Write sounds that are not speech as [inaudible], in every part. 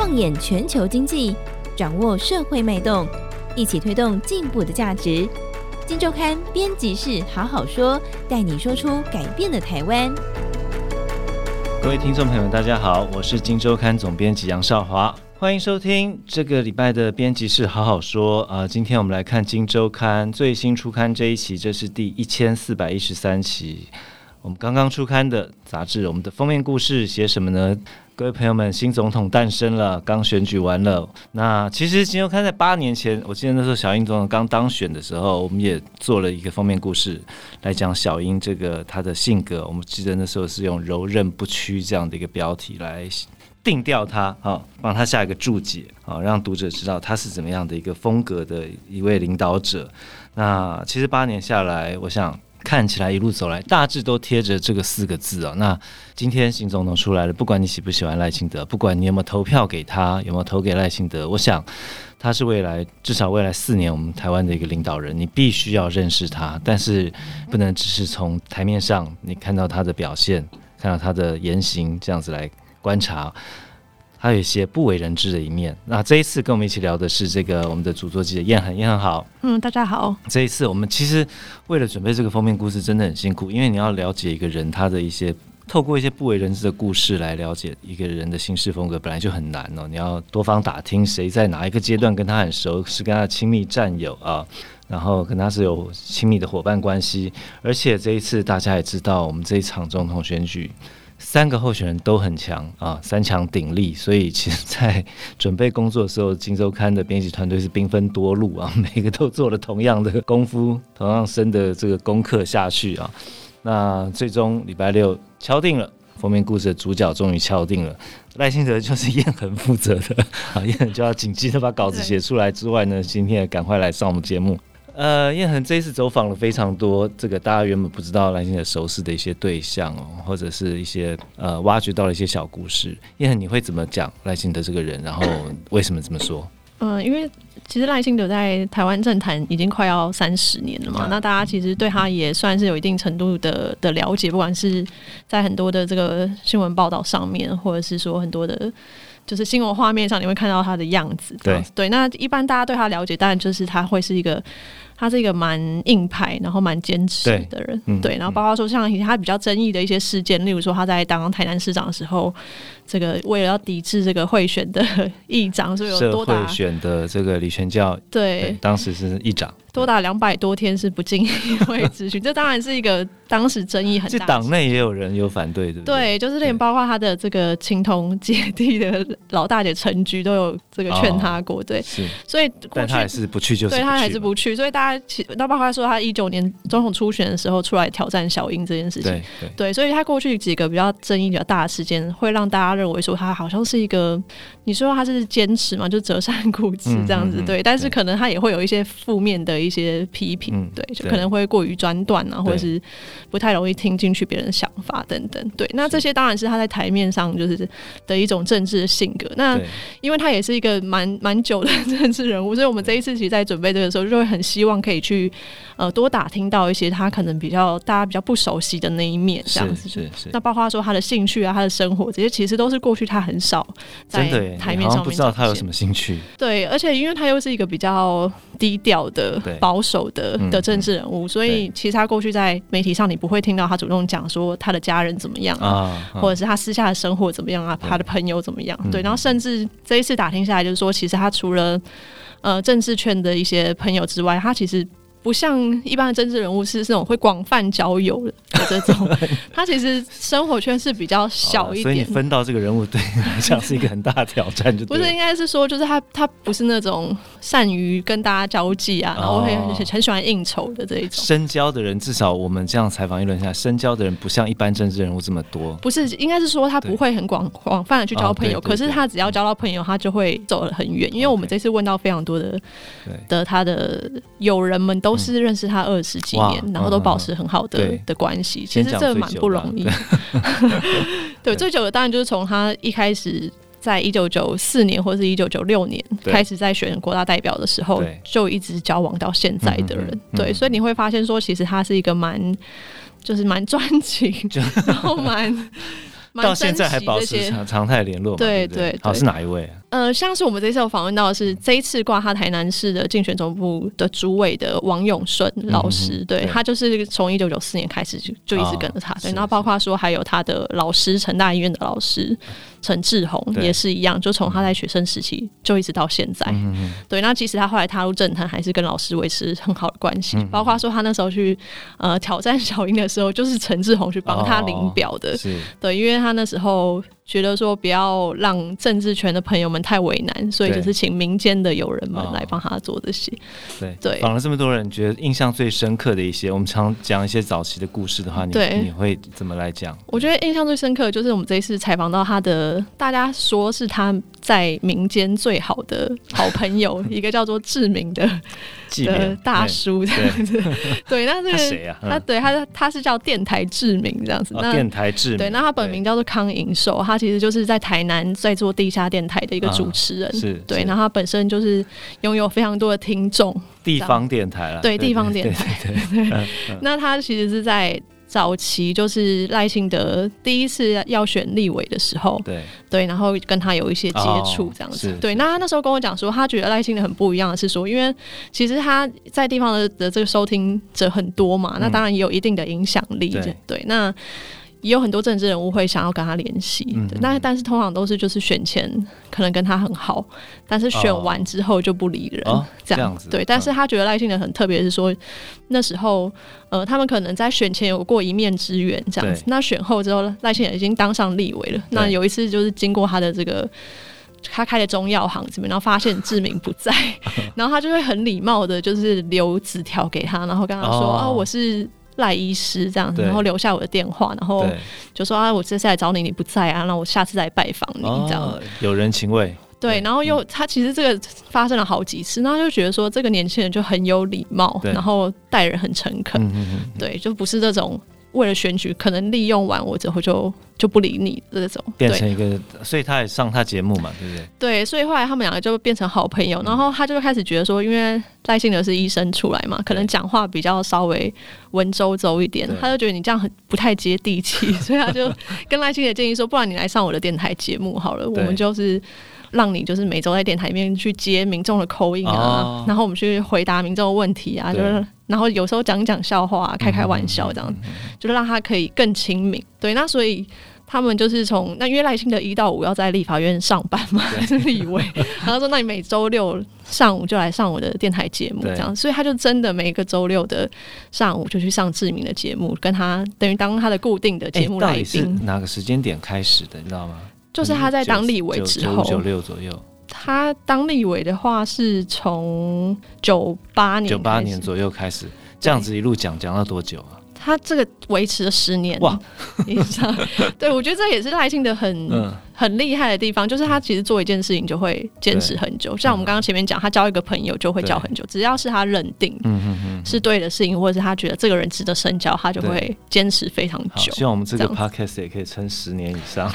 放眼全球经济，掌握社会脉动，一起推动进步的价值。金周刊编辑室好好说，带你说出改变的台湾。各位听众朋友们，大家好，我是金周刊总编辑杨少华，欢迎收听这个礼拜的编辑室好好说啊、今天我们来看金周刊最新出刊这一期，这是第一千四百一十三期。我们刚刚出刊的杂志，我们的封面故事写什么呢？各位朋友们，新总统诞生了，刚选举完了。那其实金周刊在八年前，我记得那时候小英总统刚当选的时候，我们也做了一个封面故事来讲小英这个她的性格。我们记得那时候是用柔韧不屈这样的一个标题来定调她，好，帮她下一个注解，好，让读者知道她是怎么样的一个风格的一位领导者。那其实八年下来，我想。看起来一路走来，大致都贴着这个四个字啊、那今天新总统出来了，不管你喜不喜欢赖清德，不管你有没有投票给他，有没有投给赖清德，我想他是未来至少未来四年我们台湾的一个领导人，你必须要认识他，但是不能只是从台面上你看到他的表现，看到他的言行这样子来观察。还有一些不为人知的一面。那这一次跟我们一起聊的是这个我们的主作记者燕恒，燕恒好。嗯，大家好。这一次我们其实为了准备这个封面故事，真的很辛苦，因为你要了解一个人他的一些，透过一些不为人知的故事来了解一个人的行事风格，本来就很难哦。你要多方打听谁在哪一个阶段跟他很熟，是跟他的亲密战友啊，然后跟他是有亲密的伙伴关系。而且这一次大家也知道，我们这一场总统选举。三个候选人都很强啊，三强鼎立，所以其实，在准备工作的时候，《金周刊》的编辑团队是兵分多路啊，[laughs] 每个都做了同样的功夫，同样深的这个功课下去啊。那最终礼拜六敲定了封面故事的主角，终于敲定了赖清德就是燕恒负责的啊，燕恒就要紧急的把稿子写出来之外呢，今天也赶快来上我们节目。呃，燕恒这一次走访了非常多这个大家原本不知道赖清德熟识的一些对象哦，或者是一些呃挖掘到了一些小故事。燕恒，你会怎么讲赖清德这个人？然后为什么这么说？嗯、呃，因为其实赖清德在台湾政坛已经快要三十年了嘛，那大家其实对他也算是有一定程度的的了解，不管是在很多的这个新闻报道上面，或者是说很多的。就是新闻画面上你会看到他的样子，对对。那一般大家对他了解，当然就是他会是一个，他是一个蛮硬派，然后蛮坚持的人，对，对。然后包括说像他比较争议的一些事件，例如说他在当台南市长的时候。这个为了要抵制这个贿选的 [laughs] 议长，所以有多大贿选的这个李全教，对，当时是议长，多达两百多天是不进 [laughs] 议会咨询，这当然是一个当时争议很大。这党内也有人有反对，对不对？对，就是连包括他的这个情同姐弟的老大姐陈菊都有这个劝他过，对，是，所以但他还是不去，就是对他还是不去，所以大家其那包括说他一九年总统初选的时候出来挑战小英这件事情，对所以他过去几个比较争议比较大的事件，会让大家。认为说他好像是一个，你说他是坚持嘛，就折扇 [laughs] 固执这样子，对。但是可能他也会有一些负面的一些批评，对，就可能会过于专断啊，或者是不太容易听进去别人的想法等等，对。那这些当然是他在台面上就是的一种政治的性格。那因为他也是一个蛮蛮久的政治人物，所以我们这一次其实在准备这个时候，就会很希望可以去呃多打听到一些他可能比较大家比较不熟悉的那一面，这样子。是是。那包括说他的兴趣啊，他的生活这些，其实都是过去他很少在台面上面，不知道他有什么兴趣。对，而且因为他又是一个比较低调的、保守的的政治人物，所以其实他过去在媒体上，你不会听到他主动讲说他的家人怎么样啊，或者是他私下的生活怎么样啊，他的朋友怎么样。对，然后甚至这一次打听下来，就是说，其实他除了呃政治圈的一些朋友之外，他其实。不像一般的政治人物是这种会广泛交友的这种，[laughs] 他其实生活圈是比较小一点，所以你分到这个人物对你来讲是一个很大的挑战，就 [laughs] 不是应该是说，就是他他不是那种善于跟大家交际啊，然后会很喜欢应酬的这一种。深交的人，至少我们这样采访一轮下，深交的人不像一般政治人物这么多。不是，应该是说他不会很广广泛的去交朋友，可是他只要交到朋友，他就会走得很远。因为我们这次问到非常多的的他的友人们都。都是认识他二十几年，然后都保持很好的的关系。其实这蛮不容易。[laughs] 对，最久的当然就是从他一开始在一九九四年或者是一九九六年开始在选国大代表的时候，就一直交往到现在的人。对，所以你会发现说，其实他是一个蛮就是蛮专情，[laughs] 然后蛮 [laughs] 到现在还保持常常态联络。对对，好，是哪一位？呃，像是我们这次有访问到的是这一次挂他台南市的竞选总部的主委的王永顺老师，嗯、对，对。他就是从一九九四年开始就就一直跟着他，哦、对，然后包括说还有他的老师成大医院的老师陈志宏也是一样，就从他在学生时期就一直到现在，嗯、对，那即使他后来踏入政坛，还是跟老师维持很好的关系，嗯、包括说他那时候去呃挑战小英的时候，就是陈志宏去帮他领表的，哦、对，因为他那时候。觉得说不要让政治圈的朋友们太为难，所以就是请民间的友人们来帮他做这些。对对，访了这么多人，觉得印象最深刻的一些，我们常讲一些早期的故事的话，你对。你会怎么来讲？我觉得印象最深刻的就是我们这一次采访到他的，大家说是他在民间最好的好朋友，[laughs] 一个叫做志明的。的大叔这样子，对，那这个谁啊？他对他他是叫电台志明这样子，那电台志明，对，那他本名叫做康银寿，他其实就是在台南在做地下电台的一个主持人，是对，然后他本身就是拥有非常多的听众，地方电台了，对，地方电台，对 [laughs] 对，那他其实是在。早期就是赖清德第一次要选立委的时候，对对，然后跟他有一些接触这样子，哦、对。那他那时候跟我讲说，他觉得赖清德很不一样的是说，因为其实他在地方的的这个收听者很多嘛，嗯、那当然也有一定的影响力，对，对。那也有很多政治人物会想要跟他联系，那、嗯、但是通常都是就是选前可能跟他很好，但是选完之后就不理人，哦、这样子。对，但是他觉得赖清德很特别，是说那时候呃，他们可能在选前有过一面之缘，这样子。那选后之后，赖清德已经当上立委了。那有一次就是经过他的这个他开的中药行这边，然后发现志明不在，[laughs] 然后他就会很礼貌的，就是留纸条给他，然后跟他说：“哦，哦，我是。”赖医师这样子，然后留下我的电话，然后就说啊，我这次来找你，你不在啊，那我下次再拜访你。这样。有人情味。对，然后又他其实这个发生了好几次，然后就觉得说这个年轻人就很有礼貌，然后待人很诚恳，对，就不是这种。为了选举，可能利用完我之后就就不理你这种，变成一个，所以他也上他节目嘛，对不对？对，所以后来他们两个就变成好朋友，然后他就开始觉得说，因为赖清德是医生出来嘛，可能讲话比较稍微文绉绉一点，他就觉得你这样很不太接地气，所以他就跟赖清德建议说，不然你来上我的电台节目好了，我们就是。让你就是每周在电台里面去接民众的 call in 啊，哦、然后我们去回答民众的问题啊，就是然后有时候讲讲笑话、啊，开开玩笑这样，嗯嗯嗯嗯、就是让他可以更亲民。对，那所以他们就是从那因为赖清德一到五要在立法院上班嘛，对是立委，然后 [laughs] 说那你每周六上午就来上我的电台节目这样，所以他就真的每一个周六的上午就去上志明的节目，跟他等于当他的固定的节目来宾。是哪个时间点开始的？你知道吗？就是他在当立委之后，九六左右。他当立委的话是从九八年，九八年左右开始，这样子一路讲讲到多久啊？他这个维持了十年哇 [laughs] 以上，对，我觉得这也是赖清德很。嗯很厉害的地方就是他其实做一件事情就会坚持很久，像我们刚刚前面讲，他交一个朋友就会交很久，只要是他认定是对的事情，或者是他觉得这个人值得深交，他就会坚持非常久。希望我们这个 podcast 也可以撑十年以上。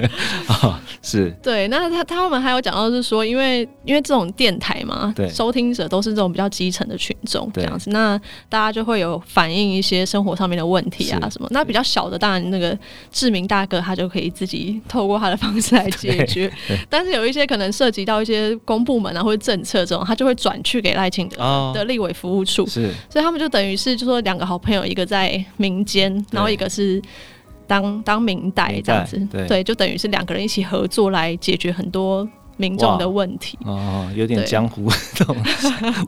[laughs] 是。对，那他他们还有讲到是说，因为因为这种电台嘛，收听者都是这种比较基层的群众这样子，那大家就会有反映一些生活上面的问题啊什么。那比较小的，当然那个志明大哥他就可以自己透过。他的方式来解决，但是有一些可能涉及到一些公部门啊或者政策这种，他就会转去给赖清德的立委服务处，是，所以他们就等于是就说两个好朋友，一个在民间，然后一个是当当明代这样子，对，就等于是两个人一起合作来解决很多。民众的问题哦，有点江湖 [laughs] 这种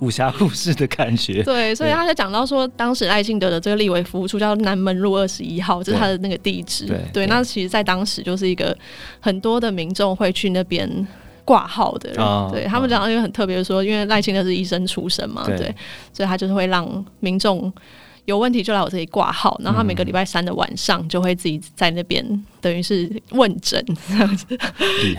武侠故事的感觉。对，所以他就讲到说，当时赖清德的这个立委服务处叫南门路二十一号，这是他的那个地址。对，对，那其实，在当时就是一个很多的民众会去那边挂号的人。哦、对他们讲到一个很特别的说，因为赖清德是医生出身嘛，对，对，所以他就是会让民众。有问题就来我这里挂号，然后他每个礼拜三的晚上就会自己在那边，等于是问诊这样子，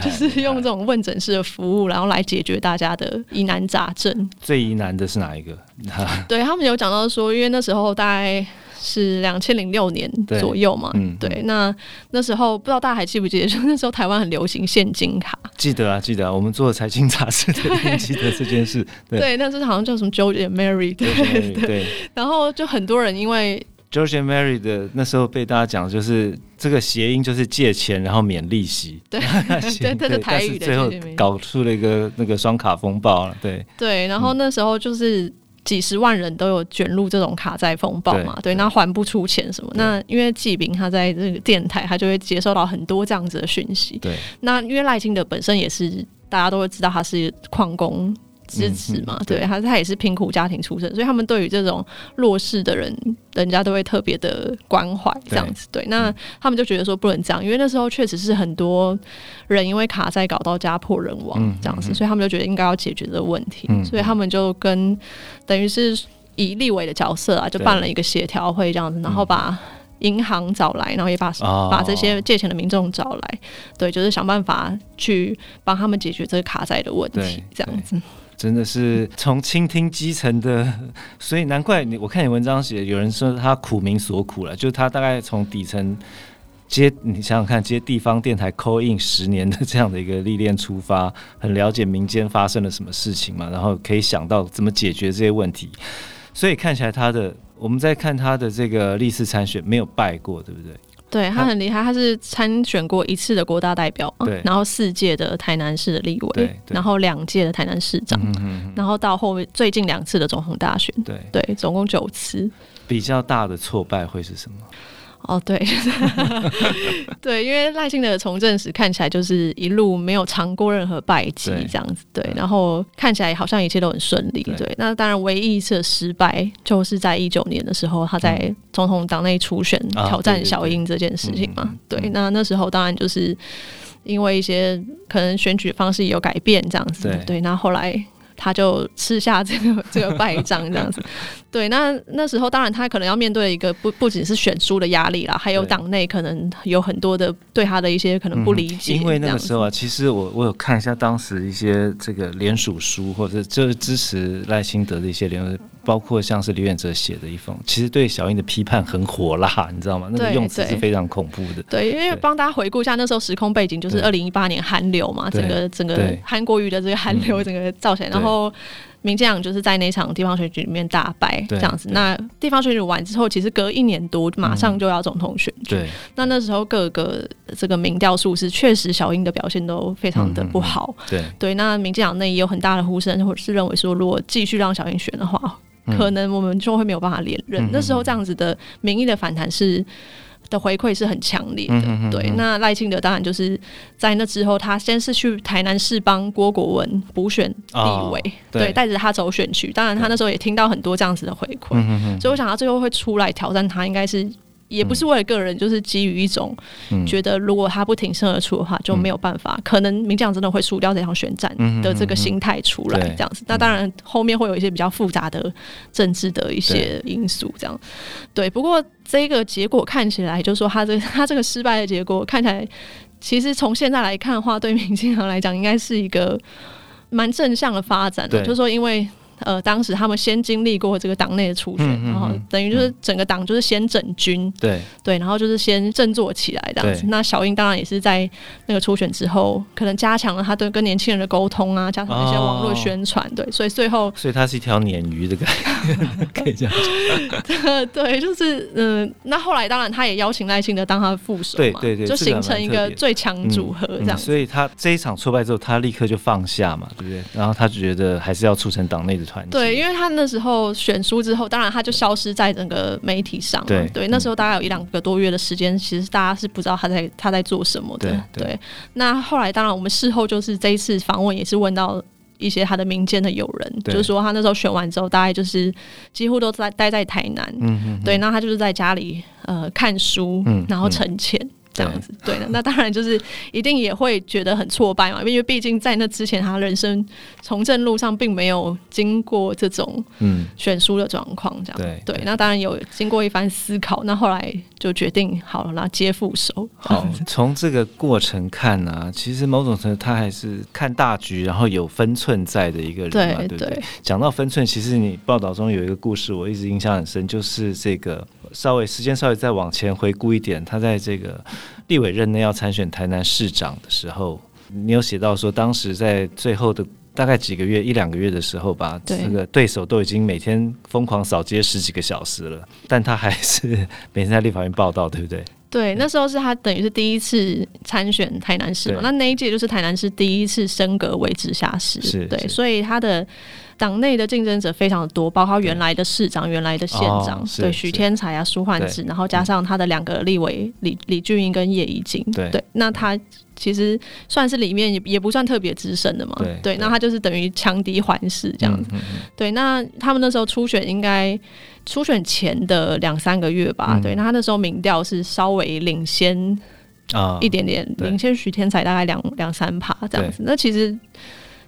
就是用这种问诊式的服务，然后来解决大家的疑难杂症。[laughs] 最疑难的是哪一个？[laughs] 对他们有讲到说，因为那时候大概。是两千零六年左右嘛？嗯，对。那那时候不知道大家还记不记得，就 [laughs] 那时候台湾很流行现金卡。记得啊，记得啊，我们做财经杂志的，记得这件事。[laughs] 对，那时候好像叫什么 George and Mary。对对对。然后就很多人因为 George and Mary 的那时候被大家讲，就是这个谐音就是借钱然后免利息，对，[laughs] 对，这是台语的，最后搞出了一个那个双卡风暴了，对，对，然后那时候就是几十万人都有卷入这种卡债风暴嘛，对，那还不出钱什么，那因为纪炳他在这个电台，他就会接收到很多这样子的讯息，对，那因为赖清德本身也是大家都会知道他是矿工。支持嘛？对，他他也是贫苦家庭出身，所以他们对于这种弱势的人，人家都会特别的关怀这样子。对，那他们就觉得说不能这样，因为那时候确实是很多人因为卡债搞到家破人亡这样子，所以他们就觉得应该要解决这个问题，所以他们就跟等于是以立委的角色啊，就办了一个协调会这样子，然后把银行找来，然后也把、哦、把这些借钱的民众找来，对，就是想办法去帮他们解决这个卡债的问题，这样子。真的是从倾听基层的，[laughs] 所以难怪你我看你文章写，有人说他苦民所苦了，就是他大概从底层接，你想想看，接地方电台 call in 十年的这样的一个历练出发，很了解民间发生了什么事情嘛，然后可以想到怎么解决这些问题，所以看起来他的，我们在看他的这个历次参选没有败过，对不对？对，他很厉害，他是参选过一次的国大代表，对，然后四届的台南市的立委，然后两届的台南市长，然后到后面最近两次的总统大选，对对，总共九次。比较大的挫败会是什么？哦，对，[laughs] [laughs] 对，因为赖幸的从政时看起来就是一路没有尝过任何败绩这样子，对，然后看起来好像一切都很顺利，对，对。那当然，唯一一次的失败就是在一九年的时候，他在总统党内初选挑战小英这件事情嘛，对。那那时候当然就是因为一些可能选举方式也有改变这样子，对，对。那后来。他就吃下这个这个败仗这样子，[laughs] 对，那那时候当然他可能要面对一个不不仅是选书的压力啦，还有党内可能有很多的对他的一些可能不理解。因为那个时候啊，其实我我有看一下当时一些这个联署书，或者就是支持赖清德的一些联。包括像是李远哲写的一封，其实对小英的批判很火辣，你知道吗？那个用词是非常恐怖的。对，对，因为帮大家回顾一下那时候时空背景，就是二零一八年韩流嘛，整个整个韩国语的这个韩流整个造起来，然后。民进党就是在那场地方选举里面大败，这样子。那地方选举完之后，其实隔一年多，马上就要总统选举。对。那那时候各个这个民调数是确实小英的表现都非常的不好。对。对。那民进党内也有很大的呼声，或者是认为说，如果继续让小英选的话，可能我们就会没有办法连任。那时候这样子的民意的反弹是。的回馈是很强烈的，嗯、哼哼哼对。那赖清德当然就是在那之后，他先是去台南市帮郭国文补选立委，哦、对，带着他走选区。当然，他那时候也听到很多这样子的回馈，嗯、所以我想他最后会出来挑战他，应该是。也不是为了个人，就是基于一种觉得，如果他不挺身而出的话，就没有办法，可能民进党真的会输掉这场选战的这个心态出来，这样子。那当然后面会有一些比较复杂的政治的一些因素，这样。对，不过这个结果看起来，就是说他这他这个失败的结果看起来，其实从现在来看的话，对民进党来讲，应该是一个蛮正向的发展的，就是说因为。呃，当时他们先经历过这个党内的初选，嗯、然后等于就是整个党就是先整军，对对，然后就是先振作起来这样子。那小英当然也是在那个初选之后，可能加强了他对跟年轻人的沟通啊，加强一些网络宣传，哦、对，所以最后，所以他是一条鲶鱼的感觉，[laughs] 可以这样讲。[laughs] 对，就是嗯、呃，那后来当然他也邀请赖清德当他的副手嘛，对对对，就形成一个最强组合这样。所以他这一场挫败之后，他立刻就放下嘛，对不对？然后他就觉得还是要促成党内的。对，因为他那时候选书之后，当然他就消失在整个媒体上。对对，那时候大概有一两个多月的时间，其实大家是不知道他在他在做什么的。对，对，那后来当然我们事后就是这一次访问也是问到一些他的民间的友人，就是说他那时候选完之后，大概就是几乎都在待在台南。嗯哼哼对，那他就是在家里呃看书，然后存钱。嗯这样子，对的，那当然就是一定也会觉得很挫败嘛，因为毕竟在那之前，他人生从政路上并没有经过这种嗯。选输的状况，这样对。对，那当然有经过一番思考，那后来就决定好了，那接副手。好，从这个过程看呢、啊，其实某种程度他还是看大局，然后有分寸在的一个人嘛，对不对，对？讲到分寸，其实你报道中有一个故事，我一直印象很深，就是这个稍微时间稍微再往前回顾一点，他在这个。立委任内要参选台南市长的时候，你有写到说，当时在最后的大大概几个月一两个月的时候吧，这个对手都已经每天疯狂扫街十几个小时了，但他还是 [laughs] 每天在立法院报道，对不对？对，那时候是他等于是第一次参选台南市嘛，那那一届就是台南市第一次升格为直辖市，是对，所以他的党内的竞争者非常的多，包括原来的市长、原来的县长，哦、对，许天才啊、舒焕智，然后加上他的两个立委李李俊英跟叶宜津，对，对，那他。其实算是里面也也不算特别资深的嘛，对，对，那他就是等于强敌环视这样子，嗯嗯嗯、对。那他们那时候初选应该初选前的两三个月吧，嗯、对。那他那时候民调是稍微领先啊一点点，领先许天才大概两两三趴这样子。那其实。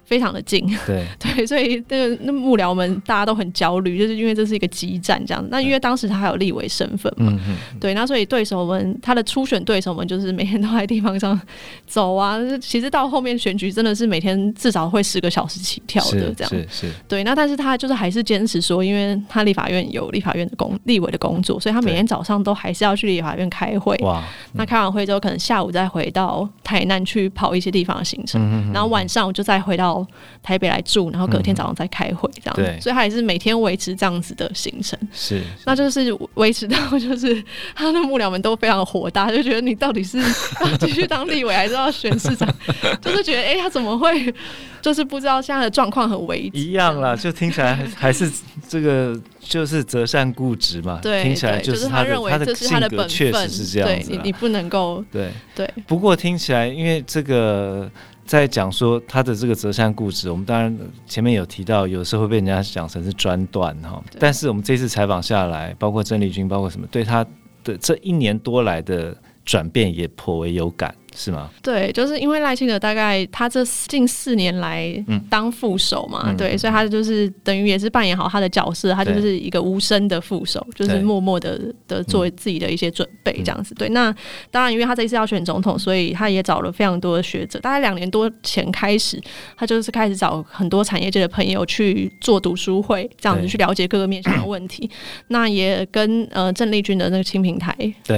非常的近，对 [laughs] 对，所以那个那幕僚们大家都很焦虑，就是因为这是一个激战这样子。那因为当时他还有立委身份嘛，嗯、对，那所以对手们他的初选对手们就是每天都在地方上走啊。[laughs] 其实到后面选举真的是每天至少会十个小时起跳的这样，是是，是。对，那但是他就是还是坚持说，因为他立法院有立法院的工立委的工作，所以他每天早上都还是要去立法院开会。哇，那开完会之后，可能下午再回到台南去跑一些地方的行程，嗯、然后晚上我就再回到。台北来住，然后隔天早上再开会，这样子，嗯、所以他也是每天维持这样子的行程。是，是，那就是维持到就是他的幕僚们都非常火大，就觉得你到底是要继续当立委，还是要选市长？[laughs] 就是觉得，哎、欸，他怎么会？就是不知道现在的状况很危急。一样啦，就听起来还是这个，就是择善固执嘛。对，听起来就是他认为这是他的本分，确实是这样子。你你不能够对对。对不过听起来，因为这个。在讲说他的这个折扇固执，我们当然前面有提到，有时候会被人家讲成是专断哈。但是我们这次采访下来，包括郑丽君，包括什么，对他的这一年多来的转变也颇为有感。是吗？对，就是因为赖清德大概他这近四年来当副手嘛，嗯、对，所以他就是等于也是扮演好他的角色，他就是一个无声的副手，就是默默的的做自己的一些准备这样子。对，那当然，因为他这一次要选总统，所以他也找了非常多的学者。大概两年多前开始，他就是开始找很多产业界的朋友去做读书会，这样子去了解各个面向的问题。[clears throat] 那也跟呃郑丽君的那个青平台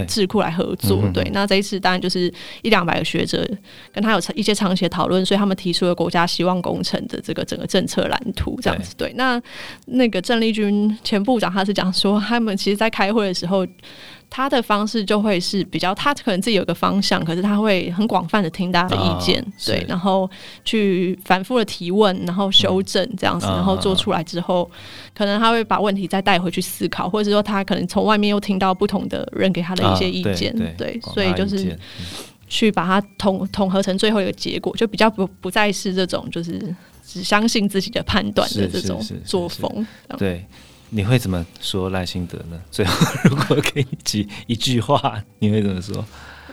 智库来合作。对，对，那这一次当然就是一两。百个学者跟他有一些长期的讨论，所以他们提出了国家希望工程的这个整个政策蓝图，这样子对。对，那那个郑丽君前部长他是讲说，他们其实在开会的时候，他的方式就会是比较，他可能自己有个方向，可是他会很广泛的听大家的意见，哦、对，然后去反复的提问，然后修正这样子，嗯、然后做出来之后，嗯、可能他会把问题再带回去思考，或者是说他可能从外面又听到不同的人给他的一些意见，对，所以就是。去把它统统合成最后一个结果，就比较不不再是这种就是只相信自己的判断的这种作风。对，你会怎么说赖清德呢？[laughs] 最后如果给你举一句话，你会怎么说？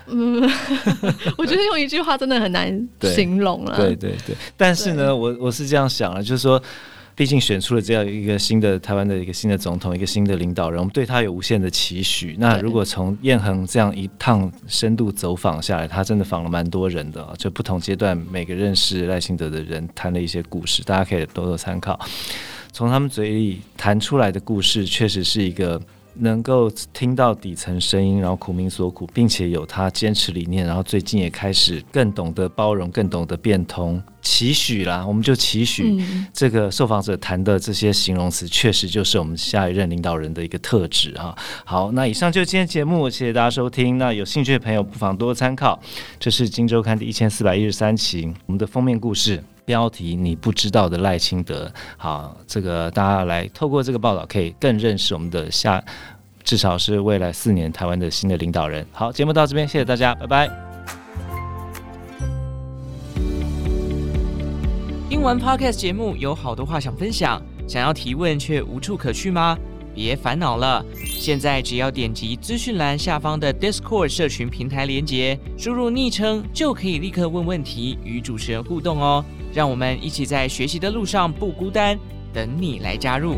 嗯，[laughs] 我觉得用一句话真的很难形容了。对对对，但是呢，我我是这样想了，就是说。毕竟选出了这样一个新的台湾的一个新的总统，一个新的领导人，我们对他有无限的期许。那如果从彦恒这样一趟深度走访下来，他真的访了蛮多人的，就不同阶段每个认识赖清德的人谈了一些故事，大家可以多多参考。从他们嘴里谈出来的故事，确实是一个。能够听到底层声音，然后苦民所苦，并且有他坚持理念，然后最近也开始更懂得包容，更懂得变通，期许啦，我们就期许这个受访者谈的这些形容词，确实就是我们下一任领导人的一个特质啊。好，那以上就是今天节目，谢谢大家收听。那有兴趣的朋友不妨多参考，这是《今周刊》第一千四百一十三期我们的封面故事。标题你不知道的赖清德，好，这个大家来透过这个报道，可以更认识我们的下，至少是未来四年台湾的新的领导人。好，节目到这边，谢谢大家，拜拜。听完 Podcast 节目，有好多话想分享，想要提问却无处可去吗？别烦恼了，现在只要点击资讯栏下方的 Discord 社群平台连接，输入昵称就可以立刻问问题，与主持人互动哦。让我们一起在学习的路上不孤单，等你来加入。